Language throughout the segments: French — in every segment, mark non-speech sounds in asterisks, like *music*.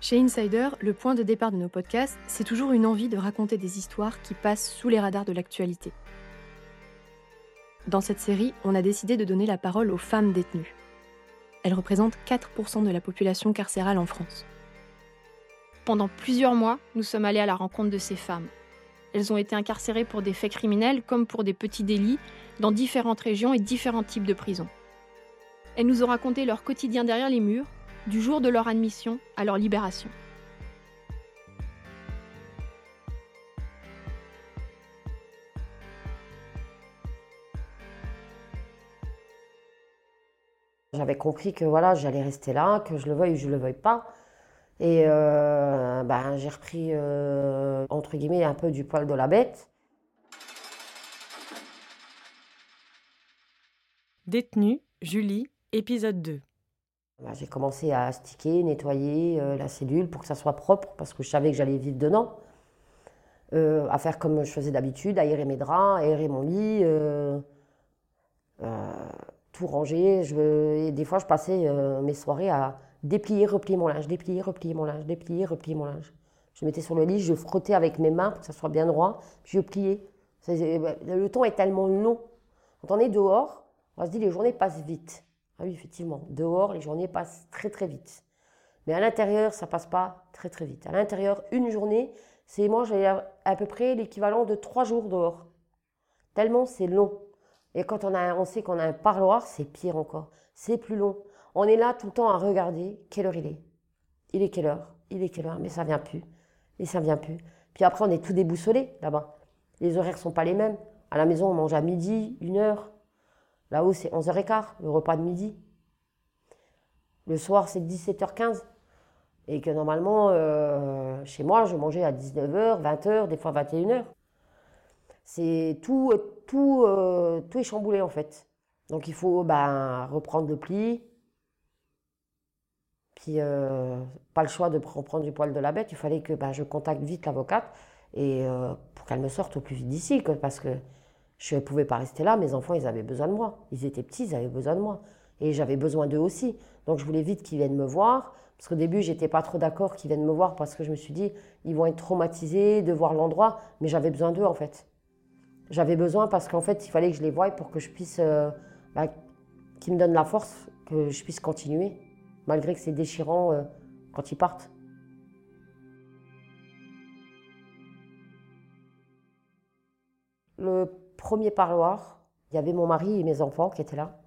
Chez Insider, le point de départ de nos podcasts, c'est toujours une envie de raconter des histoires qui passent sous les radars de l'actualité. Dans cette série, on a décidé de donner la parole aux femmes détenues. Elles représentent 4% de la population carcérale en France. Pendant plusieurs mois, nous sommes allés à la rencontre de ces femmes. Elles ont été incarcérées pour des faits criminels comme pour des petits délits dans différentes régions et différents types de prisons. Elles nous ont raconté leur quotidien derrière les murs, du jour de leur admission à leur libération. J'avais compris que voilà, j'allais rester là, que je le veuille ou je le veuille pas. Et euh, ben, j'ai repris, euh, entre guillemets, un peu du poil de la bête. Détenue, Julie, épisode 2. Ben, j'ai commencé à sticker, nettoyer euh, la cellule pour que ça soit propre, parce que je savais que j'allais vivre dedans. à faire comme je faisais d'habitude, aérer mes draps, aérer mon lit, tout ranger. Je, et des fois, je passais mes soirées à déplier, replier mon linge, déplier, replier mon linge, déplier, replier mon linge. Je mettais sur le lit, je frottais avec mes mains pour que ça soit bien droit, puis je pliais. Le temps est tellement long. Quand on est dehors, on se dit les journées passent vite. Ah oui, effectivement, dehors, les journées passent très très vite. Mais à l'intérieur, ça passe pas très très vite. À l'intérieur, une journée, c'est moi j'ai à peu près l'équivalent de trois jours dehors. Tellement c'est long. Et quand on, a, on sait qu'on a un parloir, c'est pire encore. C'est plus long. On est là tout le temps à regarder quelle heure il est. Il est quelle heure? Il est quelle heure? Mais ça vient plus. Et ça vient plus. Puis après, on est tout déboussolé là-bas. Les horaires sont pas les mêmes. À la maison, on mange à midi, une heure. Là-haut, c'est 11h15, le repas de midi. Le soir, c'est 17h15. Et que normalement, euh, chez moi, je mangeais à 19h, 20h, des fois 21h. C'est tout, tout, euh, tout est chamboulé en fait. Donc il faut ben, reprendre le pli, euh, pas le choix de reprendre du poil de la bête. Il fallait que bah, je contacte vite l'avocate et euh, pour qu'elle me sorte au plus vite d'ici, parce que je ne pouvais pas rester là. Mes enfants, ils avaient besoin de moi. Ils étaient petits, ils avaient besoin de moi. Et j'avais besoin d'eux aussi. Donc, je voulais vite qu'ils viennent me voir. Parce qu'au début, j'étais pas trop d'accord qu'ils viennent me voir parce que je me suis dit, ils vont être traumatisés de voir l'endroit. Mais j'avais besoin d'eux, en fait. J'avais besoin parce qu'en fait, il fallait que je les voie pour que je puisse. Euh, bah, qu'ils me donnent la force, que je puisse continuer malgré que c'est déchirant euh, quand ils partent. Le premier parloir, il y avait mon mari et mes enfants qui étaient là.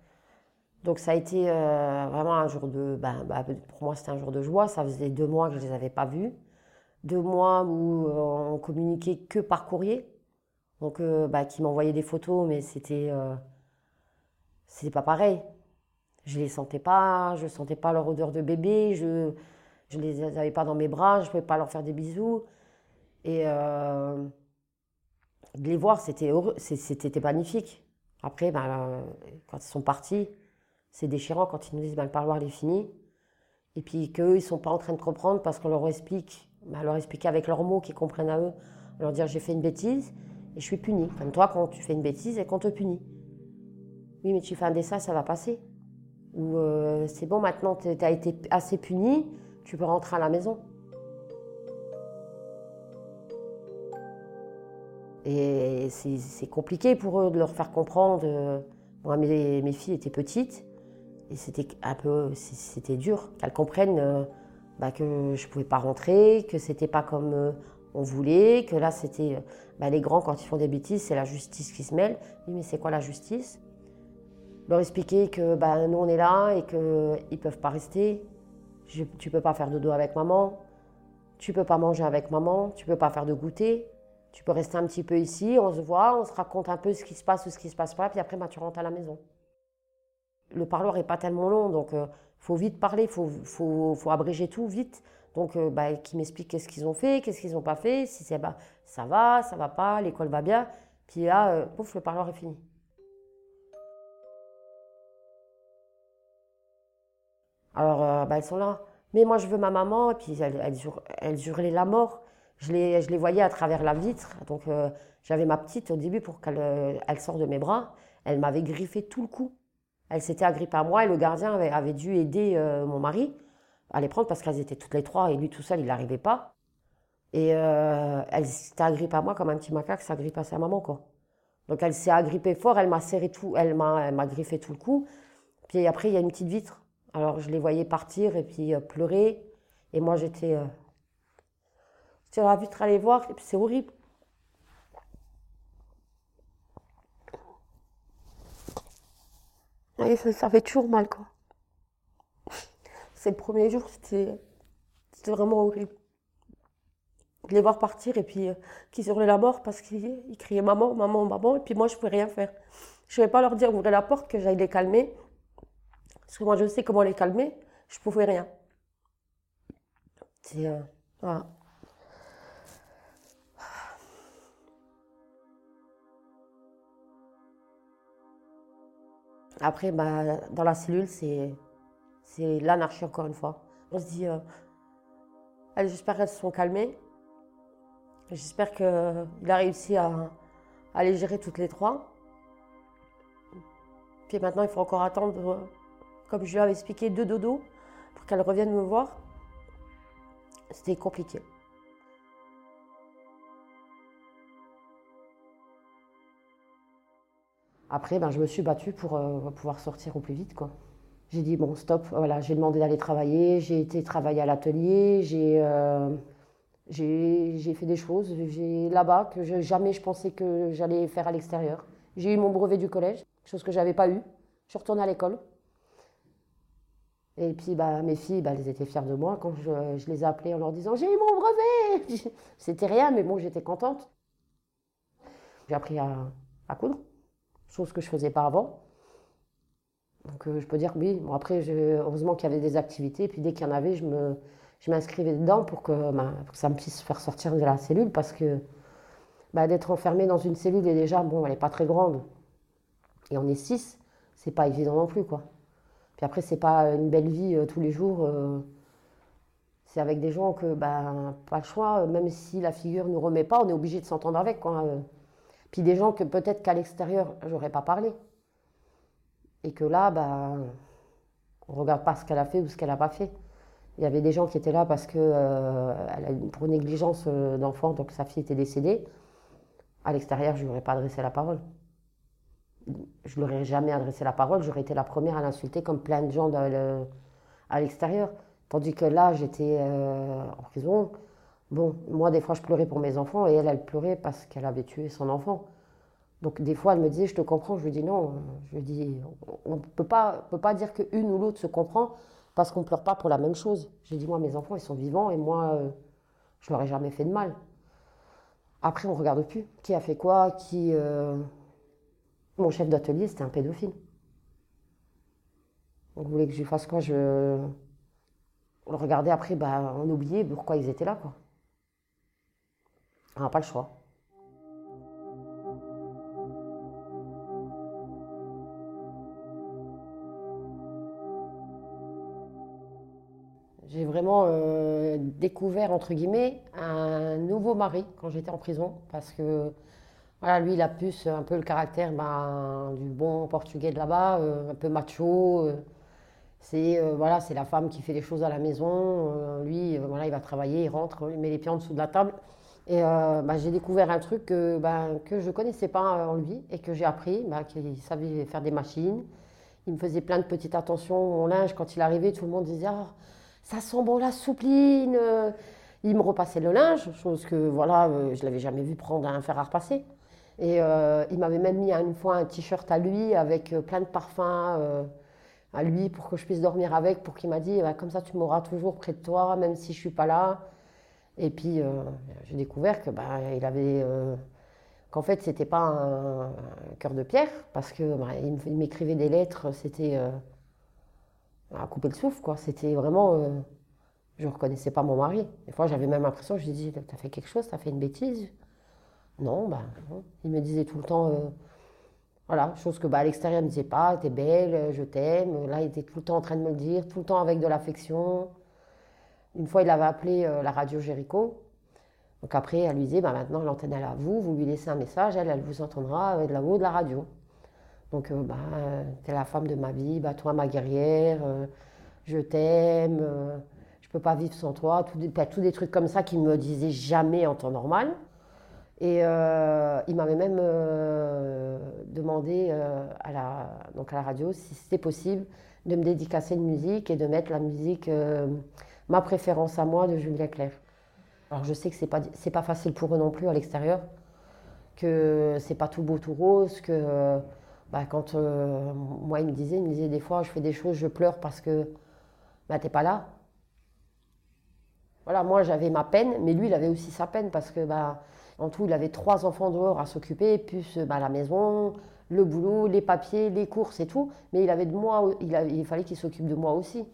Donc ça a été euh, vraiment un jour de... Ben, ben, pour moi, c'était un jour de joie. Ça faisait deux mois que je ne les avais pas vus. Deux mois où euh, on communiquait que par courrier. Donc, ben, qui m'envoyaient des photos, mais c'était... c'était pas pareil. Je les sentais pas, je sentais pas leur odeur de bébé, je ne les avais pas dans mes bras, je pouvais pas leur faire des bisous. Et euh, de les voir, c'était c'était magnifique. Après, ben, quand ils sont partis, c'est déchirant quand ils nous disent ben, le parloir est fini. Et puis qu'eux, ils sont pas en train de comprendre parce qu'on leur explique, ben, leur expliquer avec leurs mots qu'ils comprennent à eux, leur dire j'ai fait une bêtise et je suis puni. Comme toi, quand tu fais une bêtise et qu'on te punit. Oui, mais tu fais un dessin, ça va passer où euh, c'est bon, maintenant tu as été assez puni, tu peux rentrer à la maison. Et c'est compliqué pour eux de leur faire comprendre. Moi, mes, mes filles étaient petites et c'était un peu, c'était dur qu'elles comprennent euh, bah, que je pouvais pas rentrer, que c'était pas comme euh, on voulait, que là c'était bah, les grands quand ils font des bêtises, c'est la justice qui se mêle. Mais c'est quoi la justice? Leur expliquer que bah, nous on est là et qu'ils ne peuvent pas rester. Tu tu peux pas faire de avec maman, tu peux pas manger avec maman, tu peux pas faire de goûter, tu peux rester un petit peu ici, on se voit, on se raconte un peu ce qui se passe ou ce qui se passe pas, puis après, bah, tu rentres à la maison. Le parloir est pas tellement long, donc il faut vite parler, faut, faut, faut, abréger tout vite. Donc, bah, qui m'expliquent qu'est-ce qu'ils ont fait, qu'est-ce qu'ils n'ont pas fait, si c'est bah, ça va, ça va pas, l'école va bien. Puis là, pouf, le parloir est fini. Alors, euh, bah, elles sont là. Mais moi, je veux ma maman. Et puis, elles, elles, hurlaient la mort. Je les, je les voyais à travers la vitre. Donc, euh, j'avais ma petite au début pour qu'elle euh, elle sorte de mes bras. Elle m'avait griffé tout le cou. Elle s'était agrippée à moi et le gardien avait, avait dû aider mon mari à les prendre parce qu'elles étaient toutes les trois et lui tout seul, il n'arrivait pas. Et elle s'était agrippée à moi comme un petit macaque s'agrippe à sa maman, quoi. Donc elle s'est agrippée fort, elle m'a serré tout, elle m'a griffé tout le cou. Puis après, il y a une petite vitre alors je les voyais partir et puis euh, pleurer. Et moi j'étais euh, sur la vitre à les voir et puis c'est horrible. Et ça, fait toujours mal quoi. *laughs* C'est le premier jour, c'était vraiment horrible. De les voir partir et puis euh, qu'ils hurlaient la mort parce qu'ils criaient maman, maman, maman, et puis moi je ne pouvais rien faire. Je ne pouvais pas leur dire ouvrez la porte, que j'aille les calmer. Parce que moi, je sais comment les calmer. Je pouvais rien. C'est. Euh, voilà. Après, bah, dans la cellule, c'est, c'est l'anarchie encore une fois. On se dit, euh, j'espère qu'elles se sont calmées. J'espère qu'il a réussi à, à les gérer toutes les trois. Puis maintenant, il faut encore attendre comme je lui avais expliqué, deux dodo pour qu'elle revienne me voir. C'était compliqué. Après, ben, je me suis battue pour euh, pouvoir sortir au plus vite. Quoi. J'ai dit, bon, stop, voilà, j'ai demandé d'aller travailler, j'ai été travailler à l'atelier, j'ai, euh, fait des choses là-bas que jamais je pensais que j'allais faire à l'extérieur. J'ai eu mon brevet du collège, chose que je n'avais pas eu. Je suis retournée à l'école. Et puis bah, mes filles, bah, elles étaient fières de moi quand je, je les ai appelées en leur disant J'ai eu mon brevet *laughs* C'était rien, mais bon, j'étais contente. J'ai appris à, coudre, chose que je faisais pas avant. Donc euh, je peux dire oui. Bon, après, heureusement qu'il y avait des activités. Et puis dès qu'il y en avait, je, me, je m'inscrivais dedans pour que, bah, que, ça me puisse faire sortir de la cellule parce que bah, d'être enfermé dans une cellule, et déjà, bon, elle n'est pas très grande. Et on est six, c'est pas évident non plus, quoi. Puis après, c'est pas une belle vie euh, tous les jours. Euh, c'est avec des gens que, ben, pas le choix, même si la figure nous remet pas, on est obligé de s'entendre avec. Quoi. Euh. Puis des gens que peut-être qu'à l'extérieur, j'aurais pas parlé. Et que là, ben, on regarde pas ce qu'elle a fait ou ce qu'elle n'a pas fait. Il y avait des gens qui étaient là parce que pour négligence d'enfant, donc sa fille était décédée. À l'extérieur, je lui aurais pas adressé la parole je ne leur ai jamais adressé la parole, j'aurais été la première à l'insulter comme plein de gens à l'extérieur. Tandis que là, j'étais euh, en prison. Bon, moi, des fois, je pleurais pour mes enfants et elle, elle pleurait parce qu'elle avait tué son enfant. Donc, des fois, elle me disait, je te comprends. Je lui dis non. Je lui dis, on ne peut pas, peut pas dire qu'une ou l'autre se comprend parce qu'on ne pleure pas pour la même chose. J'ai dit, moi, mes enfants, ils sont vivants et moi, euh, je leur ai jamais fait de mal. Après, on regarde plus qui a fait quoi, qui. Euh, mon chef d'atelier, c'était un pédophile. On voulait que je fasse quoi? Je... On le regardait après, bah, on oubliait pourquoi ils étaient là. Quoi. On n'a pas le choix. J'ai vraiment euh, découvert, entre guillemets, un nouveau mari quand j'étais en prison, parce que lui, il a plus un peu le caractère ben, du bon portugais de là-bas, euh, un peu macho. Euh. c'est euh, voilà, c'est la femme qui fait les choses à la maison. lui, voilà, il va travailler, il rentre, il met les pieds en dessous de la table. Et ben, j'ai découvert un truc que, ben, que je ne connaissais pas en lui et que j'ai appris, ben, qu'il savait faire des machines. Il me faisait plein de petites attentions. Mon linge, quand il arrivait, tout le monde disait ah, Ça sent bon la soupline Il me repassait le linge, chose que voilà, je ne l'avais jamais vu prendre un fer à repasser. Et euh, il m'avait même mis une fois un t-shirt à lui avec euh, plein de parfums euh, à lui pour que je puisse dormir avec, pour qu'il m'a dit bah, comme ça tu m'auras toujours près de toi, même si je suis pas là. Et puis, j'ai découvert bah, qu'en fait, c'était pas un, cœur de pierre, parce que bah, il m'écrivait des lettres, c'était. à couper le souffle, quoi. C'était vraiment. je ne reconnaissais pas mon mari. Des fois, j'avais même l'impression, je lui disais T'as fait quelque chose T'as fait une bêtise? Non, bah. Il me disait tout le temps. euh, voilà, chose que bah, à l'extérieur, il ne me disait pas T'es belle, euh, je t'aime. Là, il était tout le temps en train de me le dire, tout le temps avec de l'affection. Une fois, il avait appelé euh, la radio Jéricho. Donc après, elle lui disait, bah, maintenant l'antenne elle est à vous, vous lui laissez un message, elle, elle vous entendra de là-haut de la radio. Donc, euh, bah, t'es la femme de ma vie, bah, toi ma guerrière, je t'aime, je peux pas vivre sans toi, tous des, des trucs comme ça qu'il me disait jamais en temps normal. Et euh, il m'avait même euh, demandé euh, à, la, donc à la radio si c'était possible de me dédicacer une musique et de mettre la musique, ma préférence à moi de Julien Clerc. Alors je sais que c'est pas c'est pas facile pour eux non plus à l'extérieur, que c'est pas tout beau tout rose, que bah, quand moi il me disait, il me disait des fois je fais des choses, je pleure parce que bah t'es pas là. Voilà, moi j'avais ma peine, mais lui il avait aussi sa peine parce que bah en tout il avait trois enfants dehors à s'occuper, plus bah, la maison, le boulot, les papiers, les courses et tout. Mais il avait de moi, il, fallait qu'il s'occupe de moi aussi.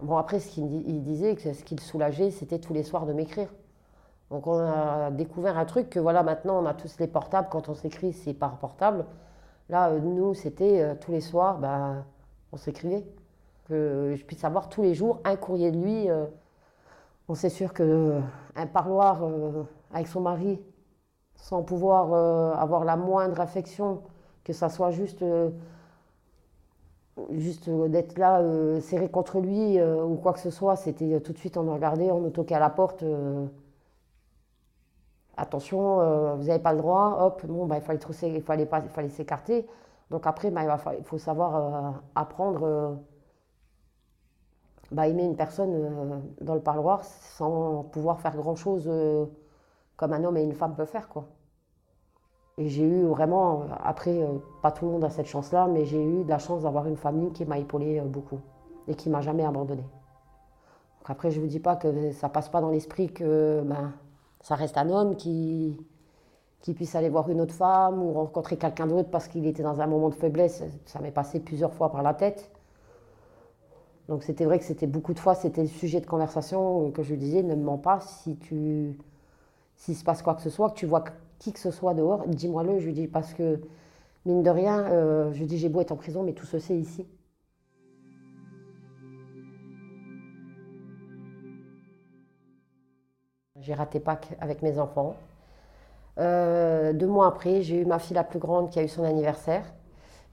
Bon, après, ce qu'il di- il disait, que ce qui le soulageait, c'était tous les soirs de m'écrire. Donc, on a découvert un truc que, voilà, maintenant, on a tous les portables. Quand on s'écrit, c'est par portable. Là, euh, nous, c'était euh, tous les soirs, ben, on s'écrivait. Que je puisse avoir tous les jours un courrier de lui. euh. Bon, c'est sûr que euh, parloir euh, avec son mari, sans pouvoir euh, avoir la moindre affection, que ça soit juste. Juste d'être là, serré contre lui ou quoi que ce soit, c'était tout de suite on nous regardait, on nous toquait à la porte. attention, vous n'avez pas le droit, hop, bon, bah, il fallait, trousser- il fallait, pas- il fallait s'écarter. Donc après, bah, il, faut savoir apprendre, bah, aimer une personne euh, dans le parloir sans pouvoir faire grand-chose euh, comme un homme et une femme peuvent faire. Quoi. Et j'ai eu vraiment, euh, après, pas tout le monde a cette chance-là, mais j'ai eu la chance d'avoir une famille qui m'a épaulé euh, beaucoup et qui m'a jamais abandonné. Donc après, je ne vous dis pas que ça passe pas dans l'esprit que ben, ça reste un homme qui, qui puisse aller voir une autre femme ou rencontrer quelqu'un d'autre parce qu'il était dans un moment de faiblesse. Ça m'est passé plusieurs fois par la tête. Donc c'était vrai que c'était beaucoup de fois, c'était le sujet de conversation que je lui disais, ne me mens pas si tu s'il se passe quoi que ce soit, que tu vois qui que ce soit dehors, dis-moi-le, je lui dis, parce que, mine de rien, euh, je lui dis, j'ai beau être en prison, mais tout se sait ici. J'ai raté Pâques avec mes enfants. Euh, deux mois après, j'ai eu ma fille la plus grande qui a eu son anniversaire.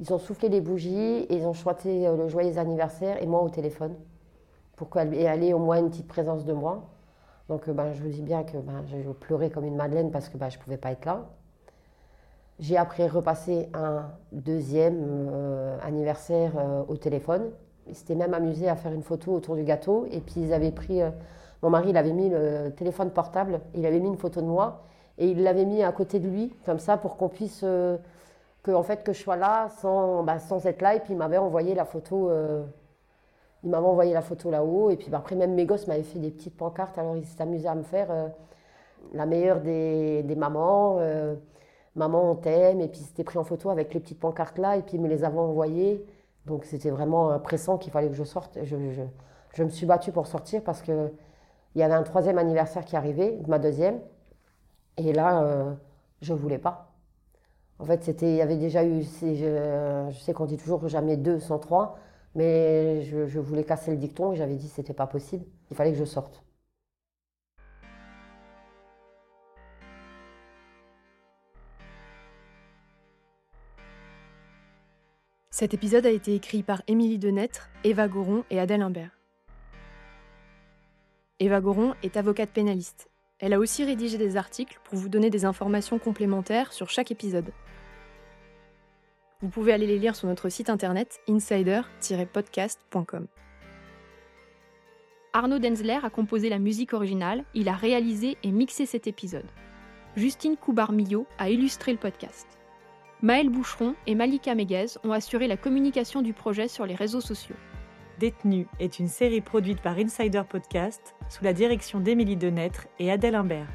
Ils ont soufflé les bougies et ils ont choisi euh, le joyeux anniversaire et moi au téléphone pour qu'elle elle ait au moins une petite présence de moi. Donc euh, ben, je vous dis bien que ben, j'ai pleuré comme une madeleine parce que ben, je ne pouvais pas être là. J'ai après repassé un deuxième euh, anniversaire au téléphone. Ils s'étaient même amusés à faire une photo autour du gâteau. Et puis ils avaient pris. mon mari, il avait mis le téléphone portable, il avait mis une photo de moi et il l'avait mis à côté de lui, comme ça, pour qu'on puisse. Que, en fait, que je sois là sans, bah, sans être là. Et puis il m'avait envoyé la photo. euh, il m'avait envoyé la photo là-haut. Et puis bah, après, même mes gosses m'avaient fait des petites pancartes. Alors ils amusés à me faire euh, la meilleure des, des mamans. euh, maman, on t'aime. Et puis c'était pris en photo avec les petites pancartes là. Et puis ils me les avaient envoyées. Donc c'était vraiment pressant qu'il fallait que je sorte. Je, je, je me suis battue pour sortir parce que il y avait un troisième anniversaire qui arrivait, ma deuxième. Et là, je voulais pas. En fait, c'était, il y avait déjà eu, je, sais qu'on dit toujours jamais deux sans trois, mais je, je voulais casser le dicton et j'avais dit que c'était pas possible. Il fallait que je sorte. Cet épisode a été écrit par Émilie Denêtre, Eva Goron et Adèle Imbert. Eva Goron est avocate pénaliste. Elle a aussi rédigé des articles pour vous donner des informations complémentaires sur chaque épisode. Vous pouvez aller les lire sur notre site internet insider-podcast.com. Arnaud Denzler a composé la musique originale, il a réalisé et mixé cet épisode. Justine Coubar-Millot a illustré le podcast. Maël Boucheron et Malika Meguez ont assuré la communication du projet sur les réseaux sociaux. Détenu est une série produite par Insider Podcast sous la direction d'Émilie Denêtre et Adèle Imbert.